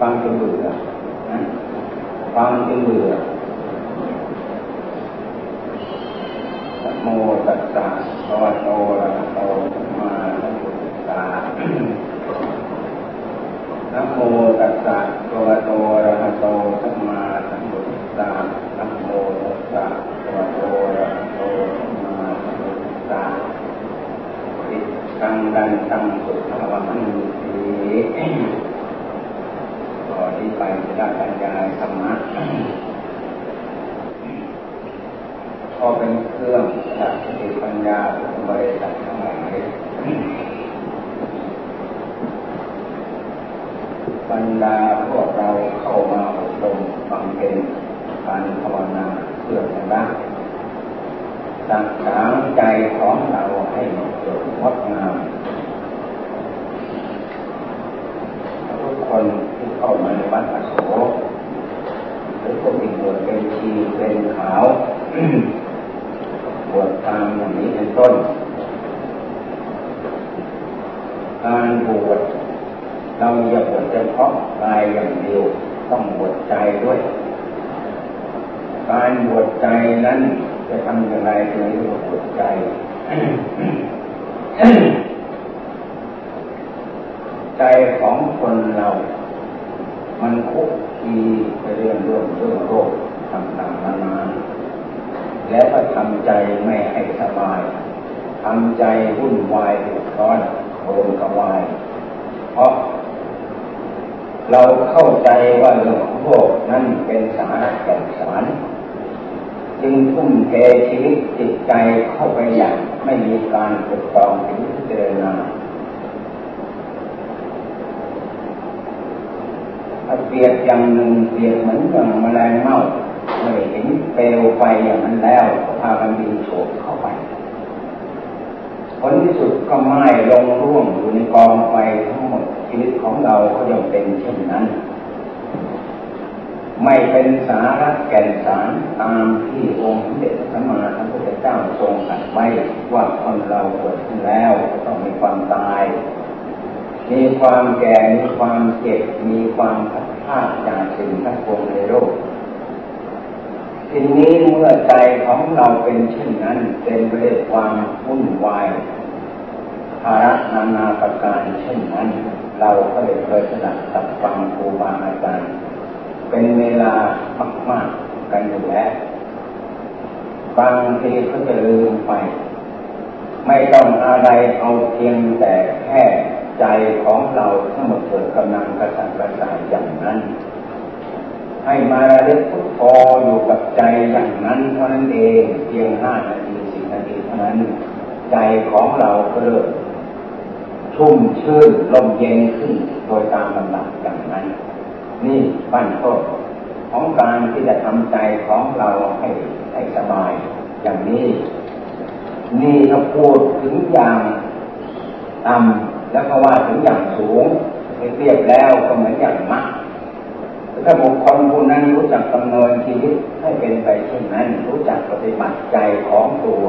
ฟังจนเบื่อฟังจนเบื่อโมตัสสะภะวะโตอะระหะโตสัมมาสัมพุทธัสสะนะโมตัสสะภะวะโตอะระหะโตสัมมาสัมพุทธัสสะนะโมตัสสะภะวะโตอะระหะโตสัมมาสัมพุทธัสสะติตังดันตังสุขภวังสีต่อที่ไปจะได้บรรยายธรรมะพอเป็นเครื่องจากสติปัญญาบริษัททั้งหลายบรรดาพวกเราเข้ามาอบรมฟังเป็นการภาวนาเพื่อชนะสังขารใจของเราให้สดงดงามทุกคนที่เข้ามาในวัดอโศกหรือคนที่บวชเป็นชีเป็นขาว บวชตามอย่างนี้เป็นต้น การบวชเราอย่าบวชเฉพาะกายอย่างเดียวต้องบวชใจด้วย การบวชใจนั้นจะทำอย่างไรถึงจะบวชใจใจของคนเรา มันคุกคีไปเรื่องเรื่องเรื่องโรคต่างๆนานา แล้วก็ทำใจไม่ให้สบายทำใจวุ่นวายเดือดร้อนโกรธกวาย เพราะ เราเข้าใจว่าเรื่องของโลกนั้นเป็นสาระแก่นสาร จึงทุ่มเทชีวิตจิตใจเข้าไปอย่างไม่มีการปกครองถึงพิจรณาถ้าเปรียบอย่างหนึ่งเปรียบเหมือนอย่างแมลงเม่า เมื่อเห็นเปลวไฟอย่างนั้นแล้วพากันบินโฉบเข้าไปผลที่สุดก็ไหม้ลงร่วงอยู่ในกองไฟทั้งหมดชีวิตของเราก็ยังเป็นเช่นนั้น ไม่เป็นสาระแก่นสารตามที่องค์เด็จสมมาสัมพุทธเจ้าทรงตรัสไว้ว่าคนเราเกิดขึ้นแล้วก็ต้องมีความตาย มีความแก่มีความเจ็บมีความพัดพลาดจากสิ่งทั้งปวงในโลก ทีนี้เมื่อใจของเราเป็นเช่นนั้นเต็มไปด้วยความวุ่นวายภาระนานาประการเช่นนั้น เราก็เลยเคยสดับตับฟังครูบาอาจารย์เป็นเวลามากๆกันอยู่แล้วบางทีก็จะลืมไป ไม่ต้องอะไรเอาเพียงแต่แค่ใจของเราทั้งหมดเกิดกำลังกระสับกระส่ายอย่างนั้น ให้มาระลึกพุทโธอยู่กับใจอย่างนั้นเท่านั้นเองเพียงห้านาทีสิบนาทีเท่านั้น ใจของเราก็เริ่มชุ่มชื่นลมเย็นขึ้นโดยตามลำดับอย่างนั้น นี่บั้นต้นของการที่จะทำใจของเราให้ให้สบายอย่างนี้ นี่ถ้าพูดถึงอย่างต่ำแล้วก็ว่าถึงอย่างสูงเรียบแล้วก็เหมือนอย่างมาก ถ้าบุคคลผู้นั้นรู้จักดำเนินชีวิตให้เป็นไปเช่นนั้น รู้จักปฏิบัติใจของตัว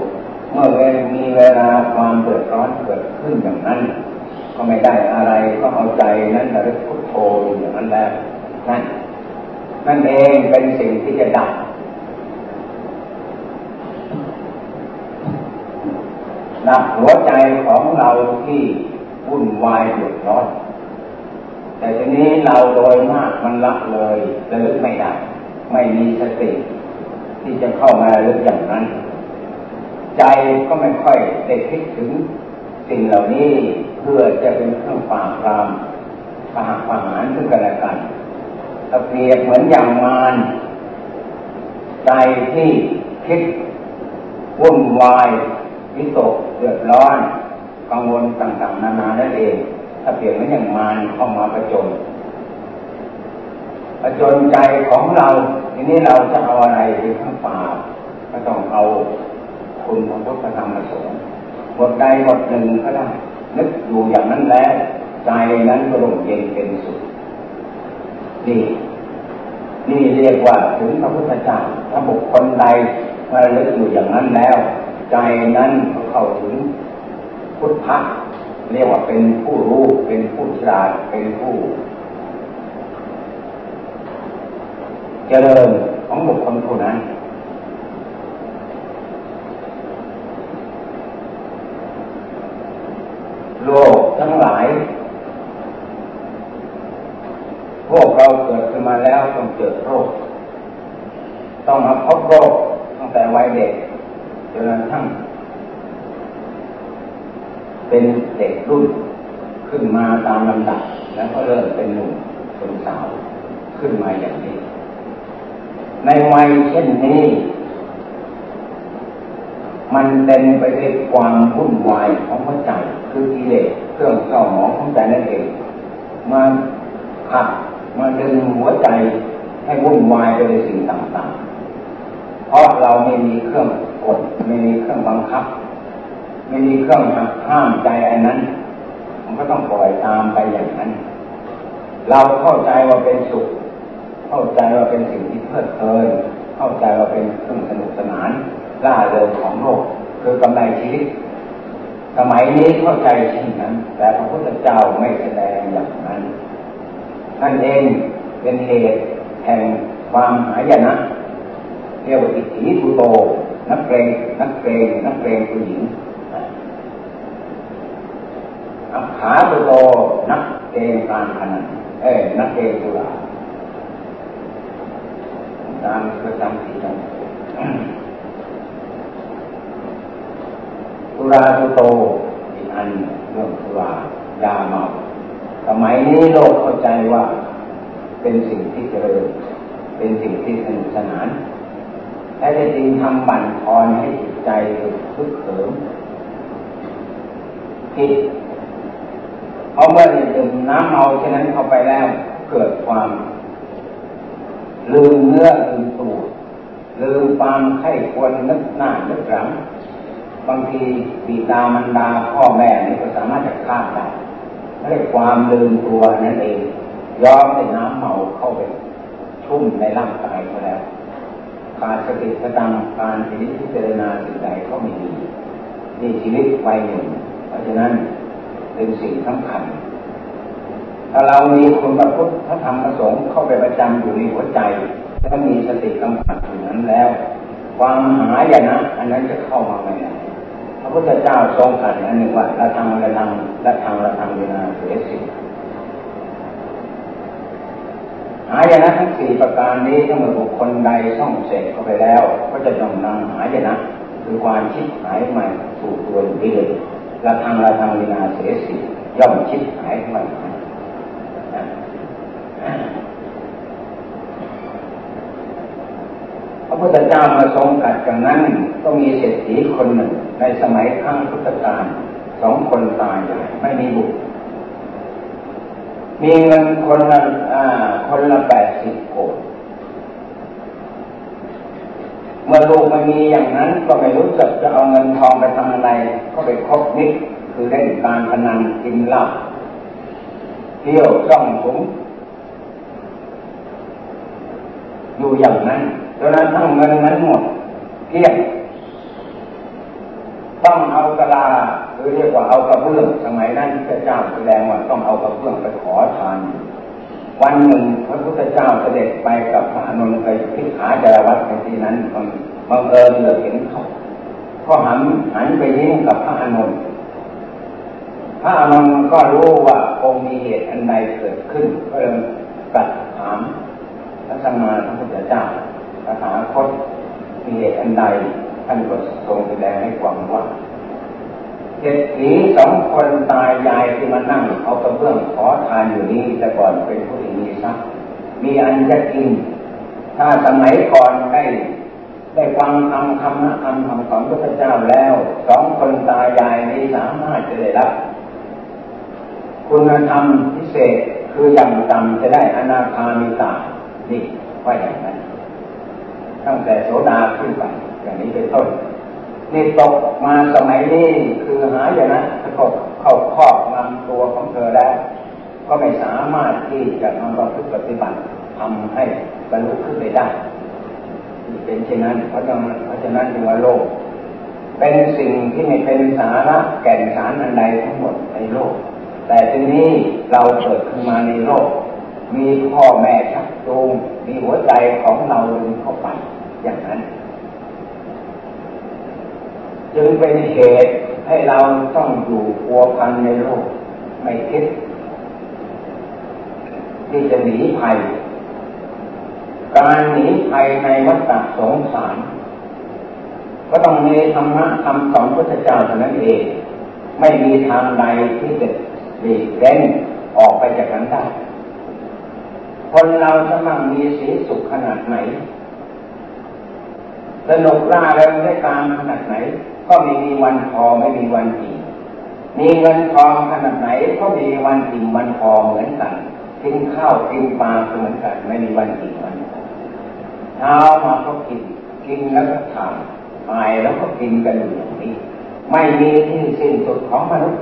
เมื่อเวลมีเวลาความเดือดร้อนเกิดขึ้นอย่างนั้น ก็ไม่ได้อะไรก็เอาใจนั้นระลึกพุทโธอย่างนั้นแล้วนั่นนั่นเองเป็นสิ่งที่จะดับดับหัวใจของเราที่วุ่นวายเดือดร้อน แต่ทีนี้เราโดยมากมันละเลยระลึกไม่ได้ ไม่มีสติที่จะเข้ามาระลึกอย่างนั้น ใจก็ไม่ค่อยได้คิดถึงสิ่งเหล่านี้เพื่อจะเป็นเครื่องปราบปรามปราบประหารซึ่งกันและกันเปรียบเหมือนอย่างมารใจที่คิดวุ่นวายวิตกเดือดร้อนกังวลต่างๆ นานานั่นเอง ถ้าเปลี่ยนไม่อย่างมารเข้ามาประจนประจนใจของเรา ทีนี้เราจะเอาอะไรไปข้างป่าก็ต้องเอาคุณพระพุทธธรรมสงฆ์บทใดบทหนึ่งก็ได้ นึกอยู่อย่างนั้นแล้วใจนั้นก็ร่มเย็นเป็นสุขนี่นี่เรียกว่าถึงพระพุทธเจ้าถ้าบุคคลใดมาลึกอยู่อย่างนั้นแล้ว ใจนั้นเข้าถึงพุทธะ เรียกว่าเป็นผู้รู้เป็นผู้ฉลาดเป็นผู้ เจริญของบุคคลผู้นั้นโลกทั้งหลายพวกเราเกิดขึ้นมาแล้วต้องเจอโรค ต้องมาพบโรคตั้งแต่วัยเด็กจนกระทั่งเป็นเด็กรุ่นขึ้นมามลำดับ แล้วก็เริ่มเป็นหนุ่มเป็นสาวขึ้นมาอย่างนี้ ในวัยเช่นนี้ มันเต็มไปด้วยความวุ่นวายของหัวใจคือกิเลสเครื่องเศร้าหมองของใจนั่นเอง มาขัดมาดึงหัวใจให้วุ่นวายไปในสิ่งต่างๆ เพราะเราไม่มีเครื่องกดไม่มีเครื่องบังคับ ไม่มีเครื่องห้ามใจอันนั้น ก็ต้องปล่อยตามไปอย่างนั้น เราเข้าใจว่าเป็นสุข เข้าใจว่าเป็นสิ่งที่เพลิดเพลินเข้าใจว่าเป็นเครื่องสนุกสนานล่าเริงของโลกคือกำไรชีวิตสมัยนี้เข้าใจเช่นนั้น แต่พระพุทธเจ้าไม่แสดงอย่างนั้นนั่นเองเป็นเหตุแห่งความหายนะเรียกว่าอิทธิภูโตนักเกรงนักเกรงนักเกรงผู้หญิง อักขาภูโตนักเกรงการพนันเอ้นักเกรงตุลาตามประจำที่จังสุราสุโตอีกอันเรื่องสุรายาเมาสมัยนี้โลกเข้าใจว่า เป็นสิ่งที่เจริญเป็นสิ่งที่สนุกสนานและจะจริงทำบั่นทอนให้จิตใจคึกเขิมผิด ราะเมื่อดื่มน้ำเมาเช่นนั้นเข้าไปแล้ว เกิดความ ลืมเนื้อลืมตัวลืมความไข้ควรนึกหน้านึกหลังบางทีปีตามันดาพ่อแม่นี่ก็สามารถจะฆ่าได้เรียกความลืมตัวนั่นเองยอมให้น้ำเมาเข้าไป ชุ่มในร่างกายเขาแล้วขาดสติสตังการพิจารณาสิ่งใดก็ไม่ดีนี่ชีวิตไปหนึ่ง เพราะฉะนั้น เป็นสิ่งสำคัญ ถ้าเรามีคุณพระพุทธพระธรรมพระสงฆ์เข้าไปประจำอยู่ในหัวใจถ้ามีสติกำกับอยู่นั้นแล้ว ความหายนะ อันนั้นจะเข้ามาไม่ได้พระพุทธเจ้าทรงตรัสอันหนึ่งว่าละทางละทางละทางละทางเวนาเสียสิหายนะทั้งสี่ประการนี้ถ้าเมื่อบุคคลใดส่องเสร็จเข้าไปแล้ว ก็จะต้องนำหายนะคือความชิดหายใหม่สู่ตัวอยู่ดีเลย ละทางละทางเวนาเสียสิย่อมชิดหายใหม่พระพุทธเจ้ามาทรงกัดกันนั้นก็มีเศรษฐีคนหนึ่ง ในสมัยครั้งพุทธกาลสองคนตายใหญ่ไม่มีบุตรมีเงินคนละคนละแปดสิบโกด เมื่อลูกไม่มีอย่างนั้นก็ไม่รู้จักจะเอาเงินทองไปทำอะไร ก็ไปคบนิดคือเล่นการพนันกินเหล้าเที่ยวซ่องสุมอยู่อย่างนั้นจนกระทั่งเงินนั้นหมดเที่ยงต้องเอากระลาหรือเรียกว่าเอากระเบื้องสมัยนั้นพระเจ้าแสดงว่าต้องเอากระเบื้องไปขอทาน วันหนึ่งพระพุทธเจ้าเสด็จไปกับพระอนุนไปพิขาจารวัตในที่นั้นบังเอิญเหลือเห็นเขาก็หันหันไปยิ้มกับพระอนุนพระอนุนก็รู้ว่าคงมีเหตุอันใดเกิดขึ้น ก็เลยตัดถามพระสัมมาสัมพุทธเจ้าพระถาคตมีเหตุอันใดท่านก็ทรงแสดงให้ความว่า เศรษฐีสองคนตายยายที่มานั่งเอากระเบื้องขอทานอยู่นี้แต่ก่อนเป็นผู้ที่มีทรัพย์มีอันจะกิน ถ้าสมัยก่อนได้ได้ฟังคำคำนะคำคำของพระเจ้าแล้วสองคนตายยายนี้สามารถจะได้รับ คุณธรรมพิเศษคืออย่างต่ำจะได้อนาคามีตานี่ว่าอย่างนั้นตั้งแต่โสดาขึ้นไปอย่างนี้เป็นต้น นี่ตกมาสมัยนี้คือหาอย่างนั้นก็เข้าครอบงำตัวของเธอได้ ก็ไม่สามารถที่จะนำประพฤติปฏิบัติทำให้บรรลุขึ้นไปได้ เป็นเช่นนั้นเพราะฉะนั้นเพราะฉะนั้นจึงว่าโลก เป็นสิ่งที่ไม่เป็นสาระแก่นสารอันใดทั้งหมดในโลก แต่ทีนี้เราเกิดขึ้นมาในโลก มีพ่อแม่ชักจูงมีหัวใจของเราดึงเข้าไปอย่างนั้น จึงเป็นเหตุให้เราต้องอยู่พัวพันในโลก ไม่คิด ที่จะหนีภัย การหนีภัยในวัฏสงสาร ก็ต้องมีธรรมะคำสอนพระเจ้าเท่านั้นเอง ไม่มีทางใดที่จะหลีกเล่นออกไปจากนั้นได้คนเราจะมั่งมีสีสุขขนาดไหนสนุกล่าเริงได้ตามขนาดไหน ก็มีวันพอไม่มีวันอิ่มมีเงินทองขนาดไหนก็มีวันอิ่มวันพอเหมือนกันกินข้าวกินปลาเหมือนกัน ไม่มีวันอิ่มวันพอเช้ามาก็กินกินแล้วก็ทานตายแล้วก็กินกันอยู่อย่างนี้ ไม่มีที่สิ้นสุดของมนุษย์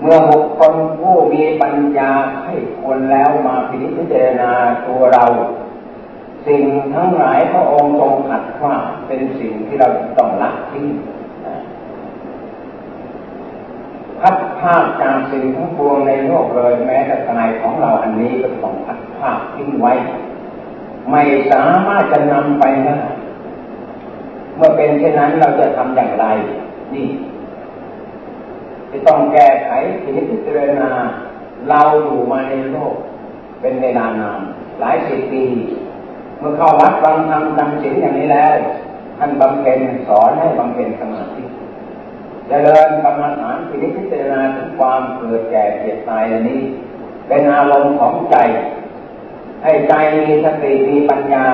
เมื่อบุคคลผู้มีปัญญาให้คนแล้วมาพิจารณาตัวเรา สิ่งทั้งหลายพระองค์ทรงขัดว่าเป็นสิ่งที่เราต้องละทิ้งพัดภาพจากสิ่งทั้งปวงในโลกเลยแม้แต่กายของเราอันนี้ก็ต้องพัดภาพทิ้งไว้ ไม่สามารถจะนำไปได้เมื่อเป็นเช่นนั้นเราจะทำอย่างไร นี่จะต้องแก้ไขพิจารณาเราอยู่มาในโลก เป็นเวลานานหลายสิบปี เมื่อเข้าวัดฟังธรรมจำศีลอย่างนี้แล้วท่านบำเพ็ญสอนให้บำเพ็ญสมาธิเจริญกรรมฐานพิจารณาถึงความเกิดแก่เจ็บตายอันนี้ เป็นอารมณ์ของใจ ให้ใจมีสติมีปัญญา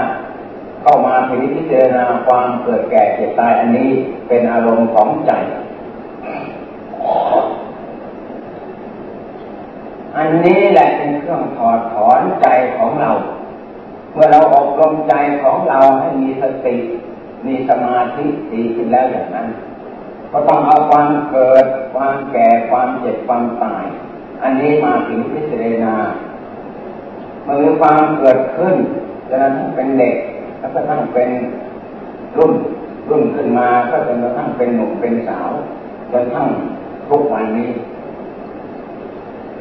เข้ามาพิจารณาความเกิดแก่เจ็บตายอันนี้เป็นอารมณ์ของใจ อันนี้แหละเป็นเครื่องถอดถอนใจของเรา เมื่อเราอบรมใจของเราให้มีสติ มีสมาธิดีขึ้นแล้วอย่างนั้น ก็ต้องเอาความเกิด ความแก่ ความเจ็บ ความตาย อันนี้มาถึงพิจารณาเมื่อความเกิดขึ้นจะนั้นเป็นเด็กแล้วก็ต้งเป็นรุ่นรุ่นขึ้นมาก็จนกระทั่งเป็นหนุ่มเป็นสาวจนทั้งทุกวันนี้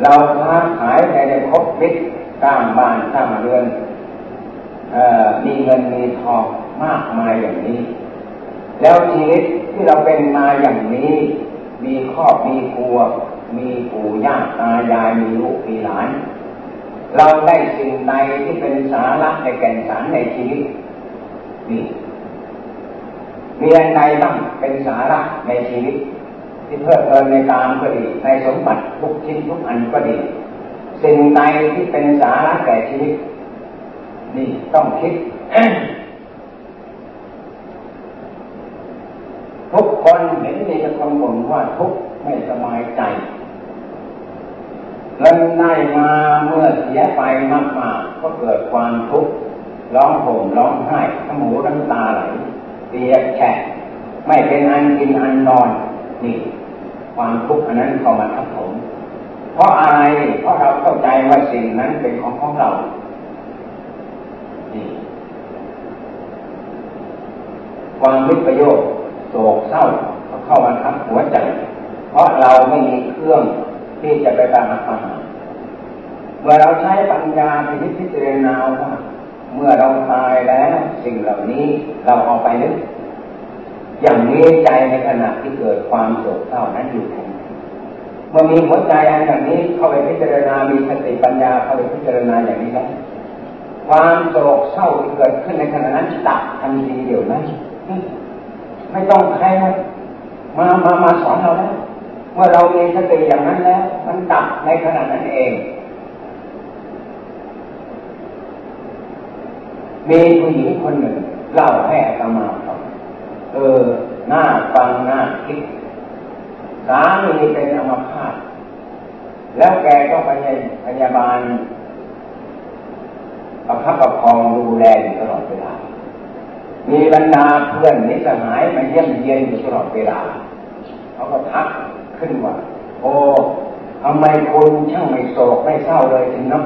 เราค้าขายในในครบมิตรสร้างบ้านสร้างเรือน มีเงินมีทองมากมายอย่างนี้ แล้วชีวิตที่เราเป็นมาอย่างนี้ มีครอบมีครัว มีปู่ย่าตายายมีลูกมีหลาน เราได้สิ่งใดที่เป็นสาระในแก่นสารในชีวิตนี่มีอะไรบ้างเป็นสาระในชีวิต ที่เพื่อเพลินในตามก็ดี ในสมบัติทุกชิ้นทุกอันก็ดี สิ่งใดที่เป็นสาระแก่ชีวิต นี่ต้องคิด ทุกคนเห็นมีคนบ่นว่าทุกไม่สบายใจเงินได้มาเมื่อเสียไปมากมาก็เกิดความทุกข์ร้องห่มร้องไห้ทั้งหูทั้งตาไหลเปียกแฉะไม่เป็นอันกินอันนอน นี่ ความทุกข์อันนั้นเข้ามาทับถมเพราะอะไร เพราะเราเข้าใจว่าสิ่งนั้นเป็นของของเรา ความวิปโยคโศกเศร้าเข้ามาทับหัวใจ เพราะเราไม่มีเครื่องที่จะไปตามอาหารเมื่อเราใช้ปัญญาพิพิจารณาว่าเมื่อเราตายแล้ว สิ่งเหล่านี้เราเอาไปนึกอย่างนี้ใจในขณะที่เกิดความโศกเศร้านั้นอยู่แทนเมื่อมีหัวใจอันอย่างนี้เข้าไปพิจารณา มีสติปัญญาเข้าไปพิจารณาอย่างนี้แล้วความโศกเศร้าที่เกิดขึ้นในขณะนั้นดับทันทีเดียวนั้น ไม่ต้องใครมามามาสอนเราแล้วเมื่อเรามีสติอย่างนั้นแล้ว มันดับในขณะนั้นเอง มีผู้หญิงคนหนึ่งเล่าให้อาตมาฟังเออหน้าฟังหน้าคิดสามีเป็นอัมพาตแล้วแกก็ไปพยาบาลประคับประคองดูแลอยู่ตลอดเวลา มีบรรดาเพื่อนนิสหายมาเยี่ยมเยียนอยู่ตลอดเวลา เขาก็ทักขึ้นว่า โอ้ทำไมคุณช่างไม่โศกไม่เศร้าเลยถึงเนาะ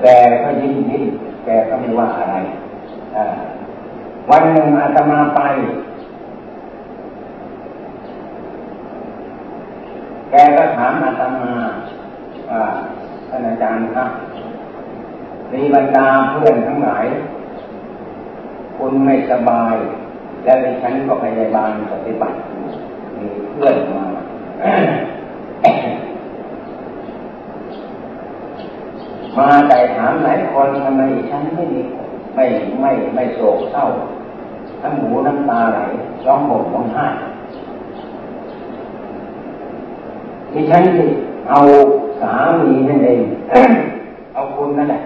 แต่ก็ยิ้มยิ้มแกก็ไม่ว่าอะไรวันหนึ่งอาตมาไป แกก็ถามอาตมาอาจารย์ครับ มีบรรดาเพื่อนทั้งหลายคุณไม่สบาย แล้วฉันก็พยาบาลปฏิบัติมีเพื่อนมามาแต่ถามหลายคนทำไมฉันไม่มีไม่ไม่ไม่โศกเศร้าทั้งหูน้ำตาไหลร้องห่มร้องไห้ที่ฉันที่เอาสามีนั่นเองเอาคุณนั่นแหละ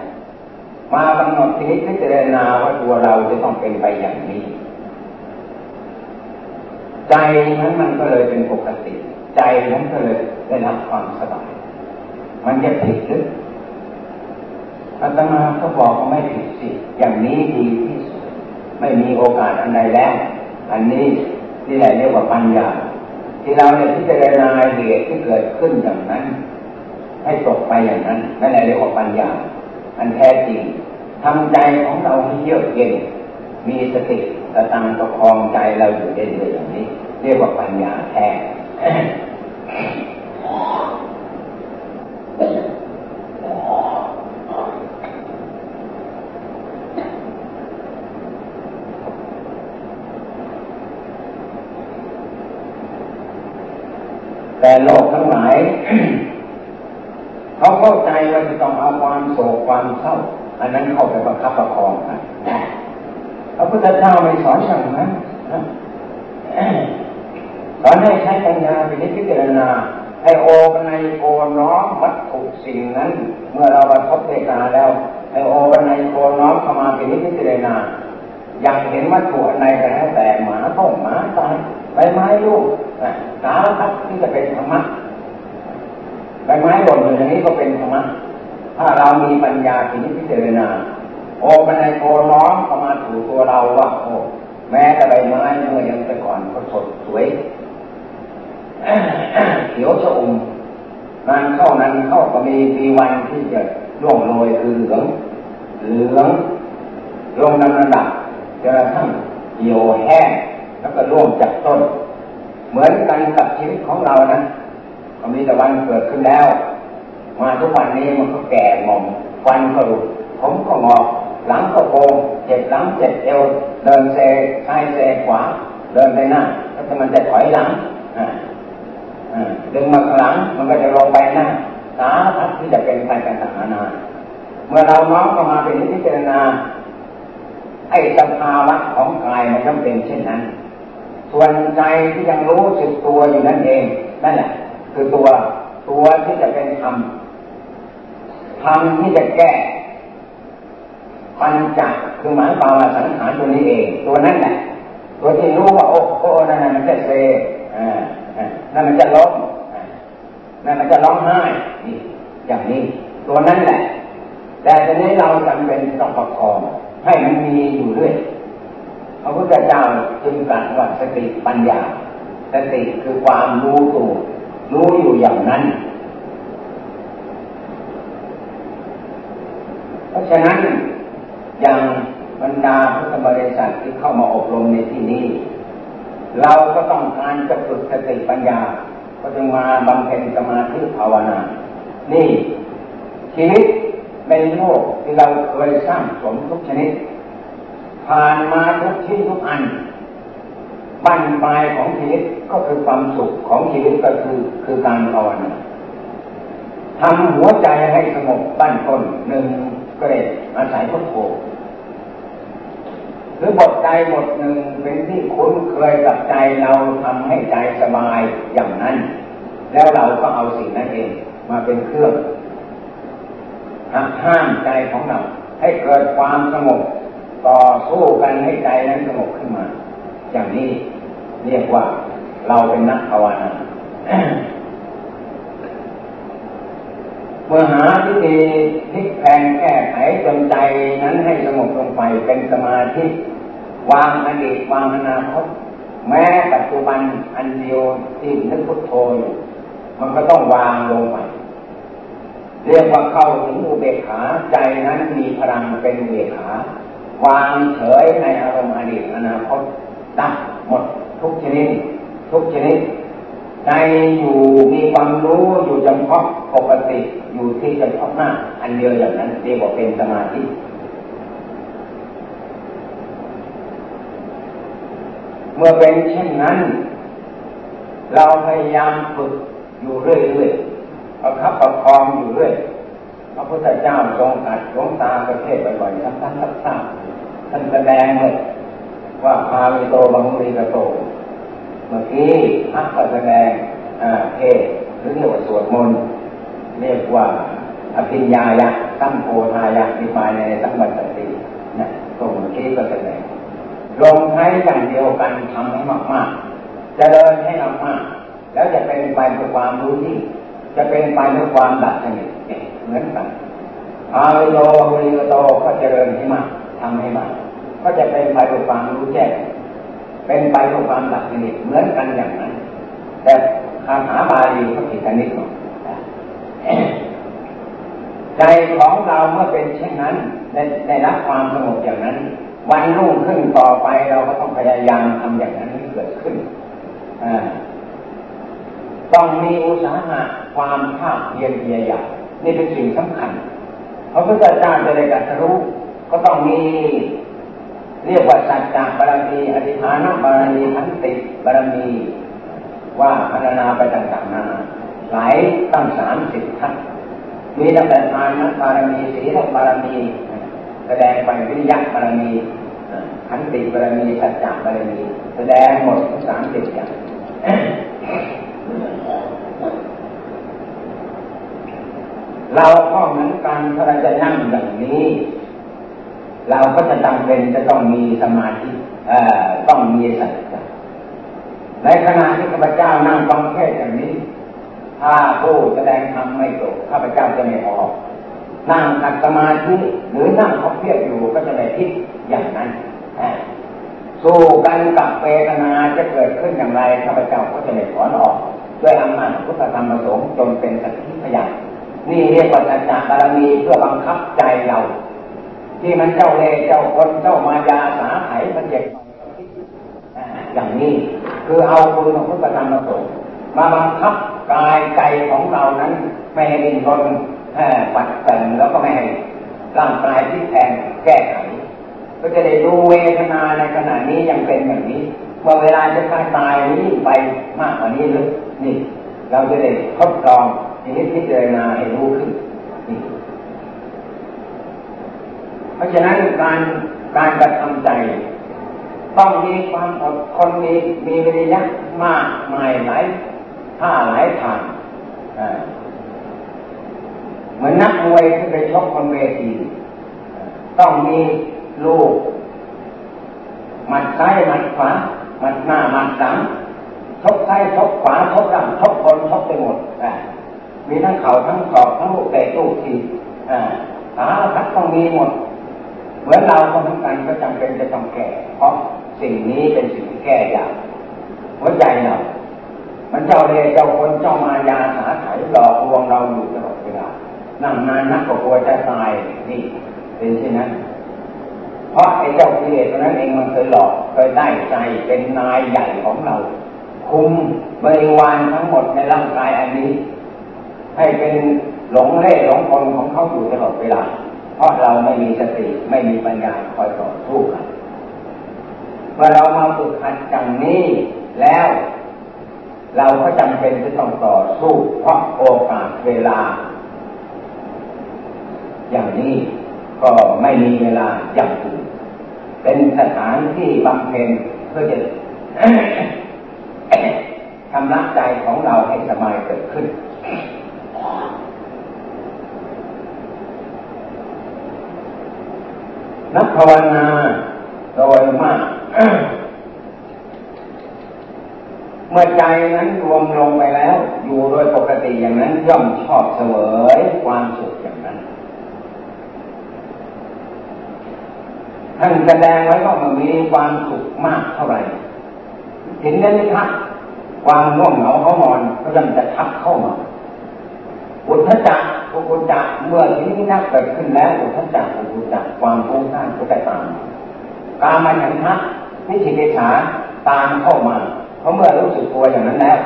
มากำหนดทีนี้พิจารณาว่าตัวเราจะต้องเป็นไปอย่างนี้ ใจนั้นมันก็เลยเป็นปกติ ใจนั้นก็เลยได้รับความสบาย มันจะผิดหรืออาตมาก็บอกว่าไม่ผิดสิ อย่างนี้ดีที่สุด ไม่มีโอกาสอันใดแล้ว อันนี้นี่แหละเรียกว่าปัญญา ที่เราเนี่ยพิจารณาเหตุที่เกิดขึ้นอย่างนั้น ให้ตกไปอย่างนั้นนั่นแหละเรียกว่าปัญญา อันแท้จริงทำใจของเราให้เยือกเย็น มีสติตะตังประคองใจเราอยู่เรื่อยๆอย่างนี้ เรียกว่าปัญญาแท้แต่โลกทั้งหลายเขาเข้าใจว่าจะต้องเอาความโศกความเศร้าอันนั้นเข้าไปประคับประคองกันพระพุทธเจ้าไม่สอนอย่างนั้นสอนให้ใช้ปัญญาไปพิจารณาให้โอปันโกน้อมวัตถุสิ่งนั้น เมื่อเราประทบเดกาแล้วให้โอปันโกน้อมเข้ามาเป็นพิจารณาอยากเห็นวัตถุอะไรก็แล้วแต่หมาต้มหมาตายใบไม้ลูกสารพัดที่จะเป็นธรรมะใบไม้หล่นอย่างนี้ก็เป็นธรรมะถ้าเรามีปัญญาที่พิจารณาโอ้ปัญญาโกน้อมเข้ามาถูตัวเราว่าโอ้แม้แต่ใบไม้เมื่อยังแต่ก่อนก็สดสวยเขียวชอุ่มนานเข้านั้นเข้า ก็มีมีวันที่จะร่วงโรยคือเหลืองเหลืองลงน้ำระดับจนกระทั่งเหี่ยวแห้งแล้วก็ร่วงจากต้น เหมือนกันกับชีวิตของเรานะก็มีแต่วันเกิดขึ้นแล้ว มาทุกวันนี้มันก็แก่งอมฟันก็หลุดผมก็งอกหลังก็โกงเจ็บหลังเจ็บเอวเดินเซซ้ายเซขวาเดินไปหน้าแล้วมันจะถอยหลังดึงมาข้างหลังมันก็จะลงไปหน้า สาพัดที่จะเป็นไปกันต่างนานาเมื่อเราน้อมเข้ามาเป็นพิจารณาไอ้สภาวะของกายมันต้องเป็นเช่นนั้น ส่วนใจที่ยังรู้สึกตัวอยู่นั่นเองนั่นแหละคือตัวตัวที่จะเป็นธรรมธรรมที่จะแก้ปัญจคือหมายความว่าสังขารตัวนี้เอง ตัวนั้นแหละตัวที่รู้ว่าโอ้โอ้นั่นมันจะเซอ่านั่นมันจะล้ม นั่นมันจะร้องไห้อย่างนี้ ตัวนั้นแหละ แต่ทีนี้เราจำเป็นต้องประคองให้มันมีอยู่เรื่อยพระพุทธเจ้าจึงตรัสว่าสติปัญญา สติคือความรู้ตัวรู้อยู่อย่างนั้น เพราะฉะนั้นอย่างบรรดาพุทธบริษัทที่เข้ามาอบรมในที่นี้ เราก็ต้องการจะฝึกสติปัญญา ก็จึงมาบำเพ็ญสมาธิภาวนา นี่ชีวิตในโลกที่เราเคยสร้างสมทุกชนิด ผ่านมาทุกชิ้นทุกอันบั้นปลายของชีวิตก็คือความสุขของชีวิตก็คือคือการภาวนาทำหัวใจให้สงบบ้นต้นหนึ่งก็เลยอาศัยพุทโธ หรือบทใจบทหนึ่งเป็นที่คุ้นเคยกับใจเราทำให้ใจสบายอย่างนั้น แล้วเราก็เอาสิ่งนั้นเองมาเป็นเครื่องหักห้ามใจของเรา ให้เกิดความสงบต่อสู้กันให้ใจนั้นสงบขึ้นมา อย่างนี้เรียกว่าเราเป็นนักภาวนา มื่อหาวิธีพลิกแพงแก้ไขจนใจนั้นให้สงบลงไปเป็นสมาธิวางอดีตวางอนาคตแม้ปัจจุบันอันเดียวที่นึกพุทโธอยู่มันก็ต้องวางลงไปเรียกว่าเข้าถึงอุเบกขาใจนั้นมีพลังเป็นอุเบกขาวางเฉยในอารมณ์อดีตอนาคตดับหมดทุกชนิดทุกชนิดใจอยู่มีความรู้อยู่จำเพาะปกติ อยู่ที่จำเพาะหน้า อันเดียวอย่างนั้นเรียกว่าเป็นสมาธิเมื่อเป็นเช่นนั้น เราพยายามฝึกอยู่เรื่อยๆประคับประคองอยู่เรื่อยพระพุทธเจ้าทรงอัดหลวงตาประเทศบ่อยๆซ้ำๆซักๆท่านแสดงเลยว่าพาวิโตบังรีกโต เมื่อกี้พระก็แสดงเทศหรือเรียกว่าสวดมนต์ เรียกว่าอภิญญายะตั้งโพธายะมีมาในสัมบัติตินะตรงเมื่อกี้ก็แสดงลงใช้อย่างเดียวกันทำให้มากๆจะเดินให้มากๆแล้วจะเป็นไปด้วยความรู้ที่จะเป็นไปด้วยความดับสนิทเหมือนกันพาวิโลบุริโตก็เจริญให้มากทำให้มาก ก็จะเป็นไปด้วยความรู้แจ้งเป็นไปด้วยความดับสนิทเหมือนกันอย่างนั้น แต่คาถาบาลีเขาผิดกันนิดหน่อย ใจของเราเมื่อเป็นเช่นนั้นได้ได้รับความสงบอย่างนั้น วันรุ่งขึ้นต่อไปเราก็ต้องพยายามทำอย่างนั้นให้เกิดขึ้นต้องมีอุตสาหะความภาคเพียรพยายามนี่เป็นสิ่งสำคัญพระพุทธเจ้าจะได้กัตรู้ก็ต้องมี เรียกว่าสัจจะบารมีอธิฐานบารมีขันติบารมีว่าพัฒนาไปต่างๆนานาหลายตั้งสามสิบทัศ มีตั้งแต่ทานนับารมีศีลบารมีแสดงไปวิริยะบารมีขันติบารมีสัจจะบารมีแสดงหมดทั้งสามสิบอย่างเราก็เหมือนกันถ้าเราจะนั่งอย่างนี้ เราก็จะจำเป็นจะต้องมีสมาธิต้องมีสัจจะในขณะที่ข้าพเจ้านั่งฟังเทศอย่างนี้ ถ้าผู้แสดงธรรมไม่จบข้าพเจ้าจะไม่ออกนั่งขัดสมาธิหรือนั่งเขาเพียรอยู่ก็จะไม่คิดอย่างนั้นสู้กันกับเวทนาจะเกิดขึ้นอย่างไรข้าพเจ้าก็จะไม่ถอนออก ด้วยอำนาจพุทธธรรมประสงค์จนเป็นสักขีพยานนี่เรียกว่าสัจจะบารมีเพื่อบังคับใจเรา ที่มันเจ้าเล่เจ้าคนเจ้ามายาสาไถมันเจ็บอย่างนี้คือเอาคุณของพุทธธรรมประสงค์มาบังคับ กายใจของเรานั้นไม่ให้ดิ้นรนปัดเสนแล้วก็ไม่ให้ร่างกายที่แทนแก้ไขก็จะได้ดูเวทนาในขณะนี้ยังเป็นอย่างนี้เมื่อเวลาจะฆ่าตายนี้ไปมากกว่านี้หรือนี่ เราจะได้ทดลองทีนี้พิจารณาให้รู้ขึ้นนี่เพราะฉะนั้นการการกระทำใจ ต้องมีความอดทนมีมีวิริยะมากมายหลาย ท่าหลายทางเหมือนนักมวยที่ไปชกบนเวทีต้องมีลูกมันซ้ายมันขวามันหน้ามันหลังชกซ้ายชกขวาชกหลังชกบนชกไปหมดมีทั้งเข่าทั้งศอกทั้งลูกเตะลูกทีขาพัดต้องมีหมด เหมือนเราก็เหมือนกันก็จำเป็นจะต้องแก่ เพราะสิ่งนี้เป็นสิ่งที่แก้ยากหัวใจเรา มันเจ้าเล่เจ้าคนเจ้ามายาหาไถหลอกลวงเราอยู่ตลอดเวลานั่งนานนักก็กลัวจะตายนี่เป็นเช่นนั้นเพราะไอ้เจ้ากิเลสตัวนั้นเองมันเคยหลอกเคยได้ใจเป็นนายใหญ่ของเรา คุมบริวารทั้งหมดในร่างกายอันนี้ ให้เป็นหลงเล่หลงคนของเขาอยู่ตลอดเวลา เพราะเราไม่มีสติไม่มีปัญญาคอยต่อสู้กันเมื่อเรามาฝึกหัดจังนี้แล้ว เราก็จำเป็นจะต้องต่อสู้เพราะโอกาสเวลา อย่างนี้ก็ไม่มีเวลาอย่างอื่นเป็นสถานที่บำเพ็ญเพื่อจะทำรักใจของเราให้สบายเกิดขึ้น นักภาวนาโดยมาก เมื่อใจนั้นรวมลงไปแล้ว อยู่โดยปกติอย่างนั้นย่อมชอบเสวยความสุขอย่างนั้นท่านแสดงไว้ว่ามันมีความสุขมากเท่าไหร่ถึงได้ทักความง่วงเหงาเขานอนก็ยังจะทักเข้ามาอุทจักอุทจักเมื่อที่นี้นักเกิดขึ้นแล้วอุทจักอุทจักความฟุ้งซ่านก็จะตามการมาฉันทะนิสิเกฉาตามเข้ามา ราะเมื่อรู้สึกตัวอย่างนั้นแล้ว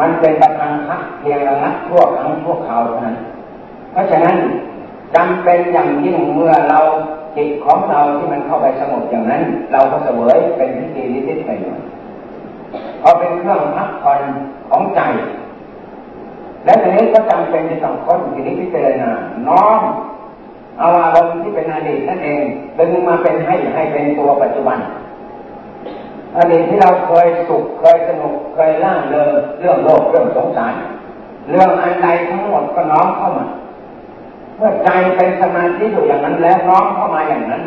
มันเป็นประทังทักเพียงระงับชั่วครั้งชั่วคราวเท่านั้น เพราะฉะนั้นจำเป็นอย่างยิ่งเมื่อเราจิตของเราที่มันเข้าไปสงบอย่างนั้น เราก็เสวยเป็นพิธีนิดๆไปหน่อยพอเป็นเครื่องพักผ่อนของใจ และทีนี้ก็จำเป็นที่ต้องค้นทีนี้พิจารณาน้อมเอาอารมณ์ที่เป็นอดีตนั่นเองดึงมาเป็นให้ให้เป็นตัวปัจจุบัน อดีตที่เราเคยสุขเคยสนุกเคยล่าเริงเรื่องโลกเรื่องสงสารเรื่องอันใดทั้งหมดก็น้อมเข้ามา เมื่อใจเป็นสมาธิอยู่อย่างนั้นแล้วน้อมเข้ามาอย่างนั้น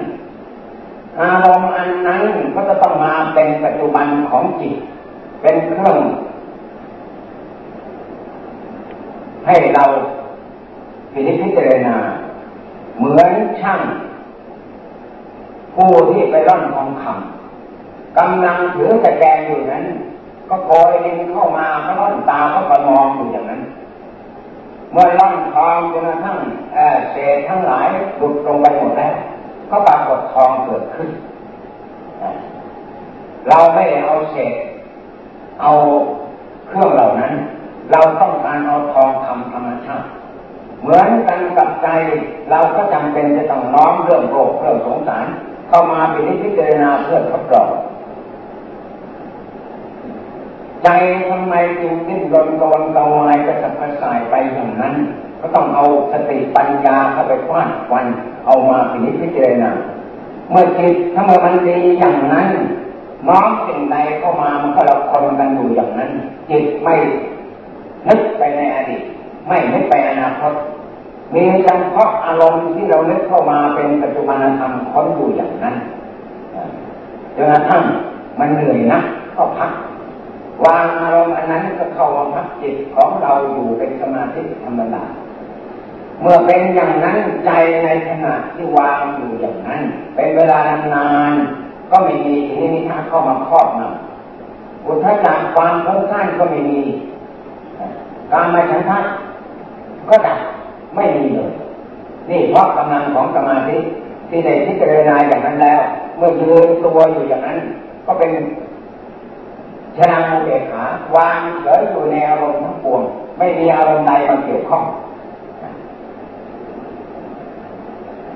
อารมณ์อันนั้นก็จะต้องมาเป็นปัจจุบันของจิต เป็นเครื่องให้เราพิจิตรณา เหมือนช่างผู้ที่ไปร่อนทองคำ กำลังถือตะแกรงอยู่นั้น ก็คอยดินเข้ามาก็ร่อนตาก็มองอยู่อย่างนั้น เมื่อร่อนทองจนกระทั่งเศษทั้งหลายหลุดลงไปหมดแล้วก็ปรากฏทองเกิดขึ้น เราไม่ได้เอาเศษ เอาเครื่องเหล่านั้น เราต้องการเอาทองคำธรรมชาติเหมือนกันกับใจเราก็จำเป็นจะต้องน้อมเรื่องโลกเรื่องสงสาร เข้ามาเป็นพิจารณาเพื่อทดลอง ใจทำไมจึงดิ้นรนโกนกวายกระสับกระส่ายไปอย่างนั้น ก็ต้องเอาสติปัญญาเข้าไปควานควัน เอามาเป็นพิจารณาเมื่อจิตถ้าเมื่อมันดีอย่างนั้นน้อมสิ่งใดเข้ามามันก็เราคนกันอยู่อย่างนั้น จิตไม่นึกไปในอดีตไม่นึกไปอนาคตมีเพาะอารมณ์ที่เรานึกเข้ามาเป็นปัจจุบันธรรมค้นอยู่อย่างนั้นจนกระทั่งมันเหนื่อยนะก็พัก วางอารมณ์อันนั้นก็เข้ามาพักจิตของเราอยู่เป็นสมาธิธรรมดาเมื่อเป็นอย่างนั้นใจในขณะที่วางอยู่อย่างนั้น เป็นเวลานานก็ไม่มีที่นิทาเข้ามาครอบงำอุทธจักความฟุ้งซ่านก็ไม่มีการมาฉันทะก็ดับไม่มีเลยนี่เพราะกำลังของสมาธิที่ได้พิจารณาอย่างนั้นแล้ว เมื่อยืนตัวอยู่อย่างนั้น ก็เป็น ชนะโมเดขาวางเฉยอยู่ในอารมณ์ทั้งปวง ไม่มีอารมณ์ใดมาเกี่ยวข้อง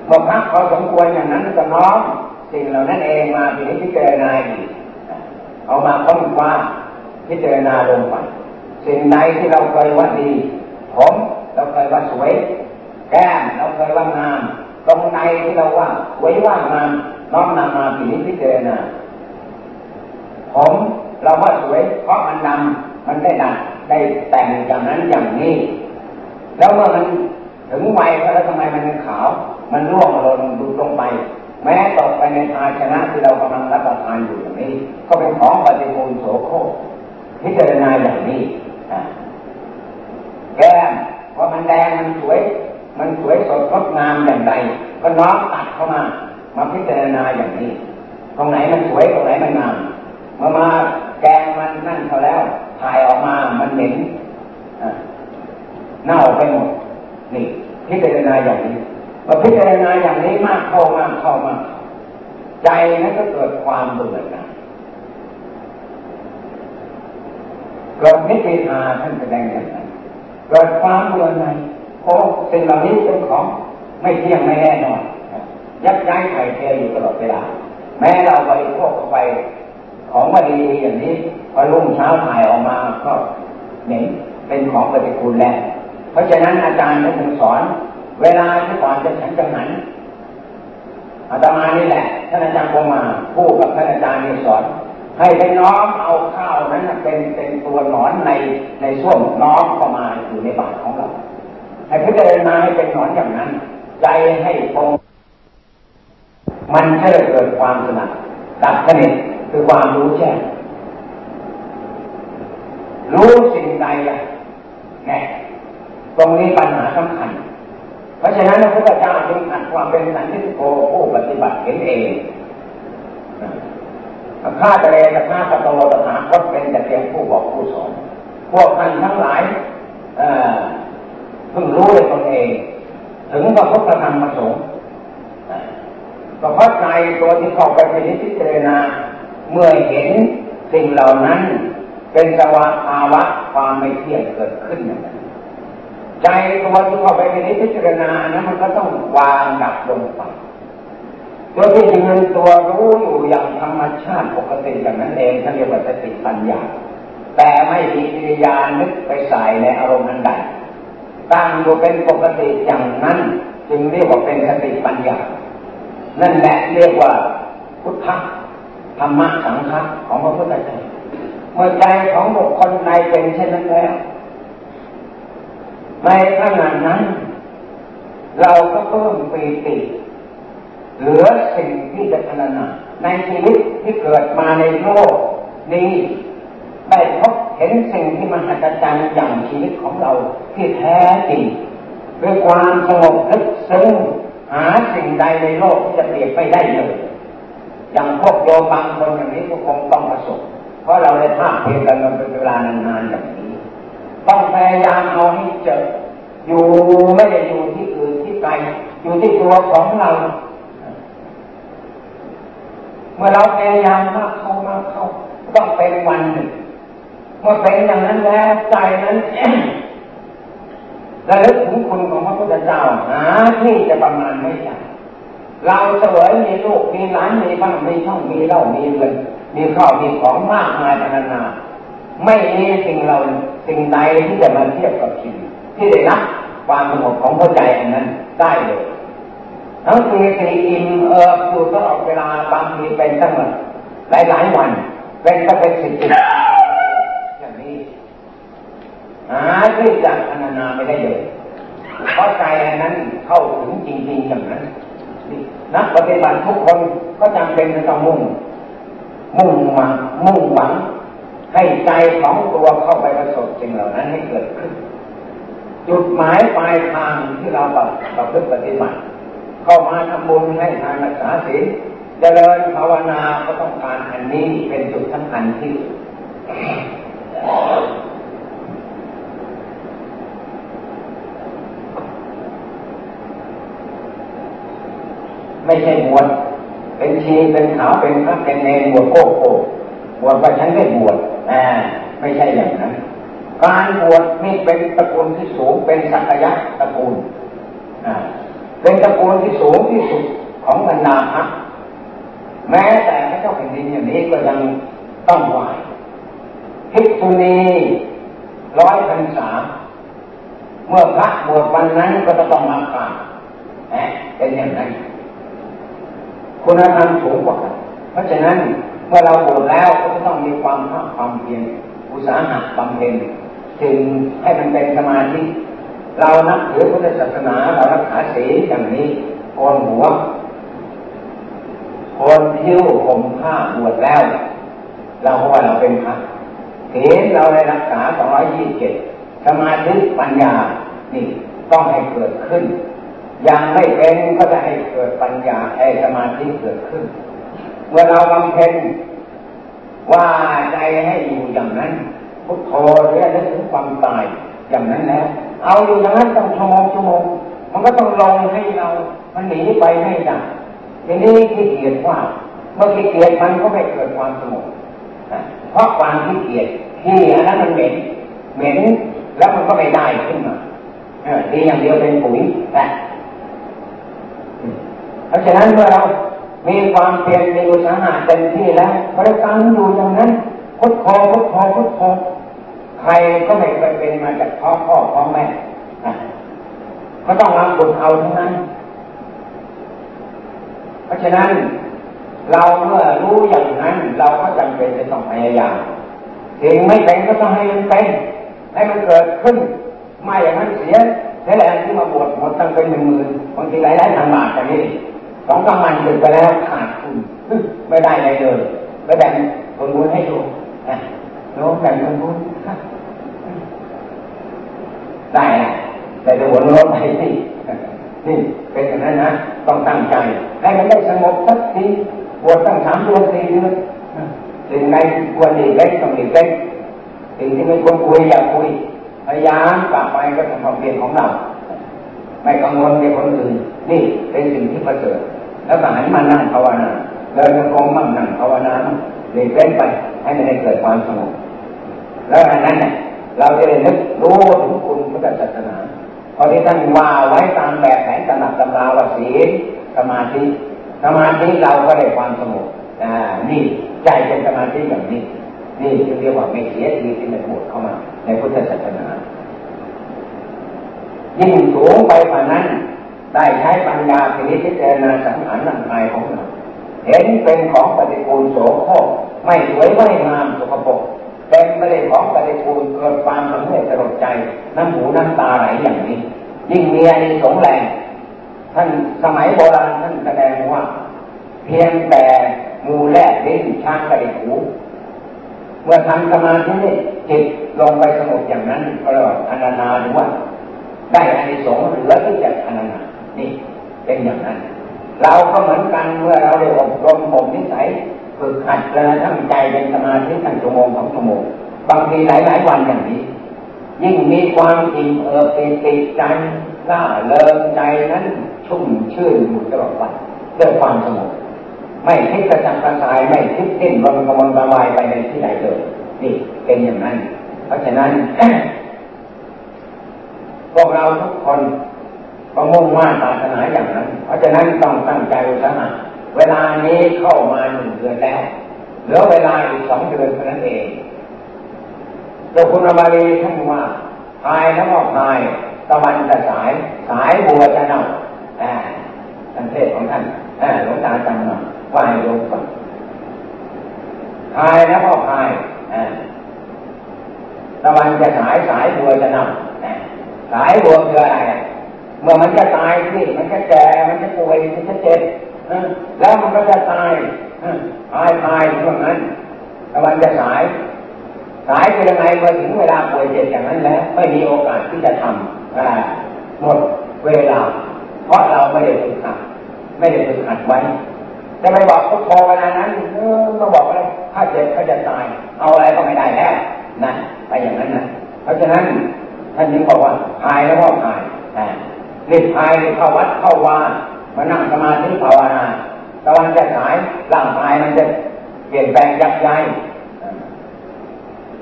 เมื่อพักพอสมควรอย่างนั้นก็น้อมสิ่งเหล่านั้นเองมาพิจารณาอีกเอามาค้นคว้าพิจารณาลงไปสิ่งใดที่เราเคยว่าดี ผมเราเคยว่าสวย แก้มเราเคยว่างามตรงในที่เราว่าสวยว่างามน้อมนำมาพิจารณาผม เราว่าสวย เพราะมันดำมันได้ดัดได้แต่งอย่างนั้นอย่างนี้ แล้วเมื่อมันถึงวัยแล้วทำไมมันขาว มันร่วงหล่นดูลงไป แม้ตกไปในภาชนะที่เรากำลังรับประทานอยู่อย่างนี้ ก็เป็นของปฏิบูลโสโครพิจารณาอย่างนี้แก้มว่ามันแดงมันสวย มันสวยสดงดงามอย่างไรก็น้อมตัดเข้ามา มาพิจารณาอย่างนี้ ตรงไหนมันสวยตรงไหนมันงามมื่อมา แกงมันนั่นเขาแล้ว ถ่ายออกมามันเหม็นเน่าไปหมด นี่พิจารณาอย่างนี้พอพิจารณาอย่างนี้มากเข้ามากเข้ามาใจนั้นก็เกิดความเบื่อหน่ายเกิดนิพพานท่านแสดงอย่างนั้นเกิดความเบื่อหน่ายเพราะสิ่งเหล่านี้เป็นของไม่เที่ยงไม่แน่นอนยักย้ายไถ่เทอยู่ตลอดเวลาแม้เราบริโภคเข้าไป ของมาดีอย่างนี้พอรุ่งเช้าถ่ายออกมาก็เหม็นเป็นของปฏิกูลแล้วเพราะฉะนั้นอาจารย์ท่านถึงสอน เวลาที่ก่อนจะฉันจังหันอาตมานี่แหละท่านอาจารย์คงมาพูดกับท่านอาจารย์นี่สอน ให้ไปน้อมเอาข้าวนั้นเป็นเป็นตัวหนอนในในส้วมน้อมเข้ามาอยู่ในบาตรของเราให้พิจารณาให้เป็นหนอนอย่างนั้น ใจให้ตรงมันจะเกิดความสนัดดับสนิท คือความรู้แจ้งรู้สิ่งใดอะแน่ตรงนี้ปัญหาสำคัญ เพราะฉะนั้นพระพุทธเจ้าจึงหัดความเป็นสันติโกผู้ปฏิบัติเห็นเองข้าจะเลกับข้าตะโตตถาคตเป็นแต่เพียงผู้บอกผู้สอนพวกท่านทั้งหลายเพิ่งรู้ในตนเอง ถึงพระพุทธธรรมประสงค์ก็เพราะใจตัวที่เข้าไปพิจรณา เมื่อเห็นสิ่งเหล่านั้น เป็นสภาวะความไม่เที่ยงเกิดขึ้นอย่างนั้นใจตัวที่เข้าไปในพิจารณานั้นมันก็ต้องวางดับลงไปตัวที่ยืนตัวรู้อยู่อย่างธรรมชาติปกติอย่างนั้นเองท่านเรียกว่าสติปัญญาแต่ไม่มีกิริยานึกไปใส่ในอารมณ์นั้นใดตั้งอยู่เป็นปกติอย่างนั้น จึงเรียกว่าเป็นสติปัญญา นั่นแหละเรียกว่าพุทธ ธรรมะสังฆะของพระพุทธเจ้าเมื่อใจของบุคคลใดเป็นเช่นนั้นแล้วในขณะนั้น เราก็เพิ่มปีติเหลือสิ่งที่จะพนานาในชีวิตที่เกิดมาในโลกนี้ได้พบเห็นสิ่งที่มหัศจรรย์อย่างชีวิตของเราที่แท้จริงด้วยความสงบลึกซึ้งหาสิ่งใดในโลกที่จะเปรียบไม่ได้เลย อย่างพวกโยมบางคนอย่างนี้ก็คงต้องประสบ เพราะเราได้ภาคเพียงกันมาเป็นเวลานานๆอย่างนี้ ต้องพยายามเอาให้เจออยู่ไม่ได้อยู่ที่อื่นที่ไกลอยู่ที่ตัวของเรา เมื่อเราพยายามมากเข้ามากเข้าต้องเป็นวันหนึ่งเมื่อเป็นอย่างนั้นแล้วใจนั้นระลึกถึงคุณของพระพุทธเจ้าหาที่จะประมาณไม่ได้ เราเสวยมีลูกมีหลานมีบ้านมีช่องมีเล่ามีเงินมีข้าวมีของมากมายนานา ไม่มีสิ่งเราสิ่งใดที่จะมาเทียบกับชีวิตที่ได้รับความสงบของหัวใจอันนั้นได้เลยทั้งคือสี่อิ่มเอิบอยู่ตลอดเวลาบางทีเป็นตั้งหลายหลายวันเป็นก็เป็นสิบสิบอย่างนี้หาที่จะพนานาไม่ได้เลยเพราะใจอันนั้นเข้าถึงจริงๆอย่างนั้น นักปฏิบัติทุกคนก็จำเป็นจะต้องมุ่ง มุ่งมามุ่งหวัง ให้ใจของตัวเข้าไปประสบสิ่งเหล่านั้นให้เกิดขึ้น จุดหมายปลายทางที่เราแบบเราเพื่อปฏิบัติ เข้ามาทำบุญให้ทานรักษาศีลเจริญภาวนาก็ต้องการอันนี้เป็นจุดสำคัญที่ ไม่ใช่บวชเป็นชีเป็นขาวเป็นพระเป็นเนรบวชโกโก้บวชว่าฉันได้บวชอ่าไม่ใช่อย่างนั้นการบวชนี่เป็นตระกูลที่สูงเป็นสักยะตระกูลอ่าเป็นตระกูลที่สูงที่สุดของบรรดาพระแม้แต่พระเจ้าแผ่นดินอย่างนี้ก็ยังต้องไหวภิกษุณีร้อยพรรษาเมื่อพระบวชวันนั้นก็จะต้องมากราบเป็นอย่างนั้น คุณธรรมสูงกว่า เพราะฉะนั้นเมื่อเราบวชแล้วก็ต้องมีความภาคความเพียรอุตสาหะบำเพ็ญจึงให้มันเป็นสมาธิเรานับถือพุทธศาสนาเรารักษาศีลอย่างนี้โกนหัวโกนคิ้วผมผ้าบวชแล้ว เราเพราะว่าเราเป็นพระศีลเราได้รักษาสองร้อยยี่สิบเจ็ดสมาธิปัญญานี่ต้องให้เกิดขึ้น ยังไม่เป็นก็จะให้เกิดปัญญาให้สมาธิเกิดขึ้น เมื่อเราบำเพ็ญว่าใจให้อยู่อย่างนั้นพุทโธเรียกถึงความตายอย่างนั้นแล้วเอาอยู่อย่างนั้นต้องชั่วโมงชั่วโมงมันก็ต้องลงให้เรามันหนีไปไม่ได้ทีนี้ขี้เกียจว่าเมื่อขี้เกียจมันก็ไม่เกิดความสงบเพราะความขี้เกียจขี้อันนั้นมันเหม็นเหม็นแล้วมันก็ไม่ได้ขึ้นมาดีอย่างเดียวเป็นปุ๋ยแต่ เพราะฉะนั้นเมื่อเรามีความเพียรมีอุตสาหะเต็มที่แล้วบริการอยู่อย่างนั้นพุทโธพุทโธพุทโธใครก็ไม่เคยเป็นมาจากพ่อพ่อพ่อแม่ก็ต้องรับบุญเอาทั้งนั้น เพราะฉะนั้นเราเมื่อรู้อย่างนั้น เราก็จำเป็นจะต้องพยายามถึงไม่เป็นก็ต้องให้มันเป็นให้มันเกิดขึ้น ไม่อย่างนั้นเสียนี่แหละที่มาบวชหมดตั้งเป็นหนึ่งหมื่นบางทีหลายหลายพันบาทอย่างนี้ สองกำมันถึงไปแล้วขาดทุนไม่ได้อะไรเลยไม่แบ่งคนบุญให้ดูนะโน้แบ่งคนบุญได้นะแต่จะวนรถไปนี่นี่เป็นอย่างนั้นนะต้องตั้งใจให้มันได้สงบสักทีบวชตั้งสามเดือนสี่เดือนสิ่งใดควรดีเล็กต้องดีเล็กสิ่งที่ไม่ควรคุยอย่าคุยพยายามกลับไปก็ทำความเพียรของเรา ไม่กังวลในคนอื่น นี่เป็นสิ่งที่ประเสริฐ แล้วก็หันมานั่งภาวนาเดินกองมั่งนั่งภาวนาเรียนเล่นไปให้มันได้เกิดความสงบแล้วอันนั้นเนี่ยเราจะได้นึกรู้ถึงคุณพุทธศาสนาพอที่ท่านว่าไว้ตามแบบแผนตำหนักตำราว่าศีลสมาธิสมาธิเราก็ได้ความสงบอ่านี่ใจเป็นสมาธิอย่างนี้ นี่จึงเรียกว่าไม่เสียทีที่มันบวชเข้ามา ในพุทธศาสนายิ่งสูงไปกว่านั้น ได้ใช้ปัญญาพิจิจารณาสังขารร่างกายของเราเห็นเป็นของปฏิกูลโสโครกไม่สวยไม่งามสกปรกเป็นไม่ได้ของปฏิกูลเกิดความสำเร็จตลดใจน้ำหูน้ำตาไหลอย่างนี้ ยิ่งมีอันนี้สงแรงท่านสมัยโบราณท่านแสดงว่า เพียงแต่มูแรกลิ้นช้างกระดิกหูเมื่อทำสมาธินี่จิตลงไปสงบอย่างนั้นก็เรียกว่าอนันาหรือว่าได้อานิสงส์เหลือที่จะอนันนา นี่เป็นอย่างนั้น เราก็เหมือนกันเมื่อเราได้อบรมบ่มนิสัยฝึกหัดแล้วทั้งใจเป็นสมาธิทั้งชั่วโมงของชั่วโมงบางทีหลายๆวันอย่างนี้ ยิ่งมีความอิ่มเอิบปิติใจล่าเริงใจนั้นชุ่มชื่นอยู่ตลอดวันด้วยความสงบไม่คิดกระจัดกระจายไม่คิดดิ้นรนกระวนกระวายไปในที่ใดเลยนี่เป็นอย่างนั้น เพราะฉะนั้นพวกเราทุกคน ก็มุ่งมั่นปรารถนาอย่างนั้น เพราะฉะนั้นต้องตั้งใจอุตสาหะเวลานี้เข้ามาหนึ่งเดือนแล้วเหลือเวลาอีกสองเดือนเท่านั้นเองเจ้าคุณอมารีท่านว่าพายทั้งหมดพายตะวันจะสาย สายบัวจะน่าอ่าท่านเทศของท่านอ่าหลวงตาจำมาว่าให้โยมฟังพายแล้วก็พายอ่าตะวันจะสายสายบัวจะน่าสายบัวคืออะไร เมื่อมันจะตายสิมันจะแก่ มันจะป่วย มันจะเจ็บแล้วมันก็จะตายตายตายช่วงนั้นแตะวันจะสาย สายเป็นยังไงเมื่อถึงเวลาป่วยเจ็บอย่างนั้นแล้ว ไม่มีโอกาสที่จะทำหมดเวลา เพราะเราไม่ได้ฝึกหัดไม่ได้ฝึกหัดไว้จะไม่บอกพุทโธเวลานั้นเออมาบอกว่าถ้าเจ็บก็จะตาย เอาอะไรก็ไม่ได้แล้วนะไปอย่างนั้นนะเพราะฉะนั้นท่านนี้บอกว่าพายแล้วก็พาย รีบพายเข้าวัดเข้าวามานั่งสมาธิภาวนาตะวันจะสายร่างกายมันจะเปลี่ยนแปลงยับยั้ง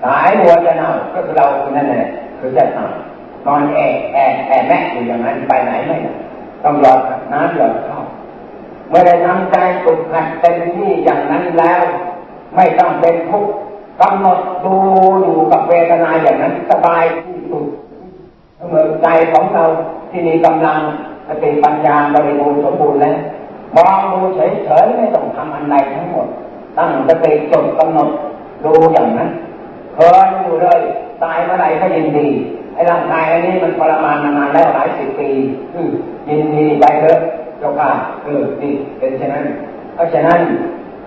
สายหัวจะเน่าก็คือเราคนนั้นแหละคือจะตายนอนแอแอแอแม่อยู่อย่างนั้นไปไหนไม่ได้ต้องหยอดน้ำหยอดข้าวเมื่อได้ทำใจสุกหัดเป็นที่อย่างนั้นแล้ว ไม่ต้องเป็นทุกข์กำหนดดูอยู่กับเวทนาอย่างนั้นสบายที่สุด เมื่อใจของเราที่มีกำลังสติปัญญาบริบูรณ์สมบูรณ์แล้วมองดูเฉยๆไม่ต้องทำอันใดทั้งหมดตั้งสติจดกำหนดดูอย่างนั้นเพลินอยู่เลยตายเมื่อไหร่ก็ยินดีไอ้ร่างกายอันนี้มันทรมานมานานแล้วหลายสิบปียินดีไปเถอะเจ้าค่ะเออดีเป็นเช่นนั้นเพราะฉะนั้น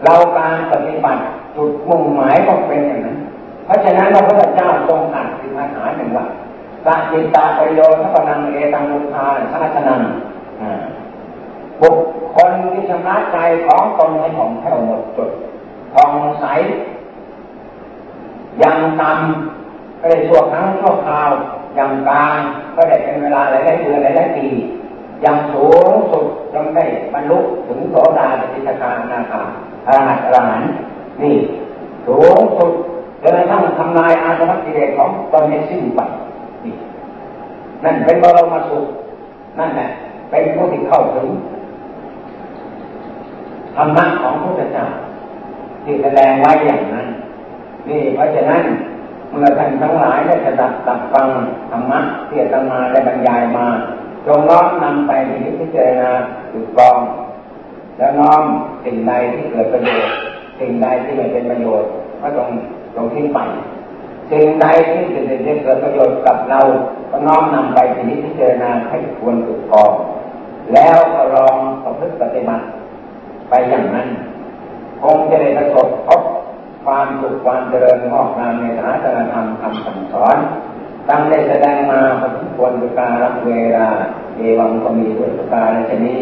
เราการปฏิบัติจุดมุ่งหมายก็เป็นอย่างนั้น เพราะฉะนั้นพระพุทธเจ้าทรงตัดสินคาถาหนึ่งว่า สัจิตาประโยชน์ทัพนังเอตังมุทาสัชนังบุคคลที่ชำระใจของตนให้ของแผ้วหมดจดผ่องใสยังตำก็ได้ชั่วครั้งชั่วคราวยังกลางก็ได้เป็นเวลาหลายๆเดือนหลายๆปียังสูงสุดยังได้บรรลุถึงโสดาปิทานาคาอรหัตอรหันนี่สูงสุดจนกระทั่งทำลายอาสวะกิเลสของตนให้สิ้นไป นั่นเป็นบรมสุขนั่นแหละเป็นผู้ที่เข้าถึงธรรมะของพระพุทธเจ้าที่แสดงไว้อย่างนั้น นี่เพราะฉะนั้นเมื่อท่านทั้งหลายได้สดับตับฟังธรรมะที่ตมาได้บรรยายมา จงน้อมนำไปพิจารณาถูกต้องแล้วน้อมสิ่งใดที่เกิดประโยชน์สิ่งใดที่ไม่เป็นประโยชน์ก็ต้องต้องทิ้งไปสิ่งใดที่จะได้เกิดประโยชน์กับเรา ก็น้อมนำไปพิจารณาให้ควรถูกกอง แล้วก็ลองประพฤติปฏิบัติไปอย่างนั้นคงจะได้ประสบพบความสุขความเจริญงอกงามในฐานาธรรมคำสั่งสอนตั้งได้แสดงมาพอสมควรกับการรับเวลาเอวังก็มีด้วยการในชนี้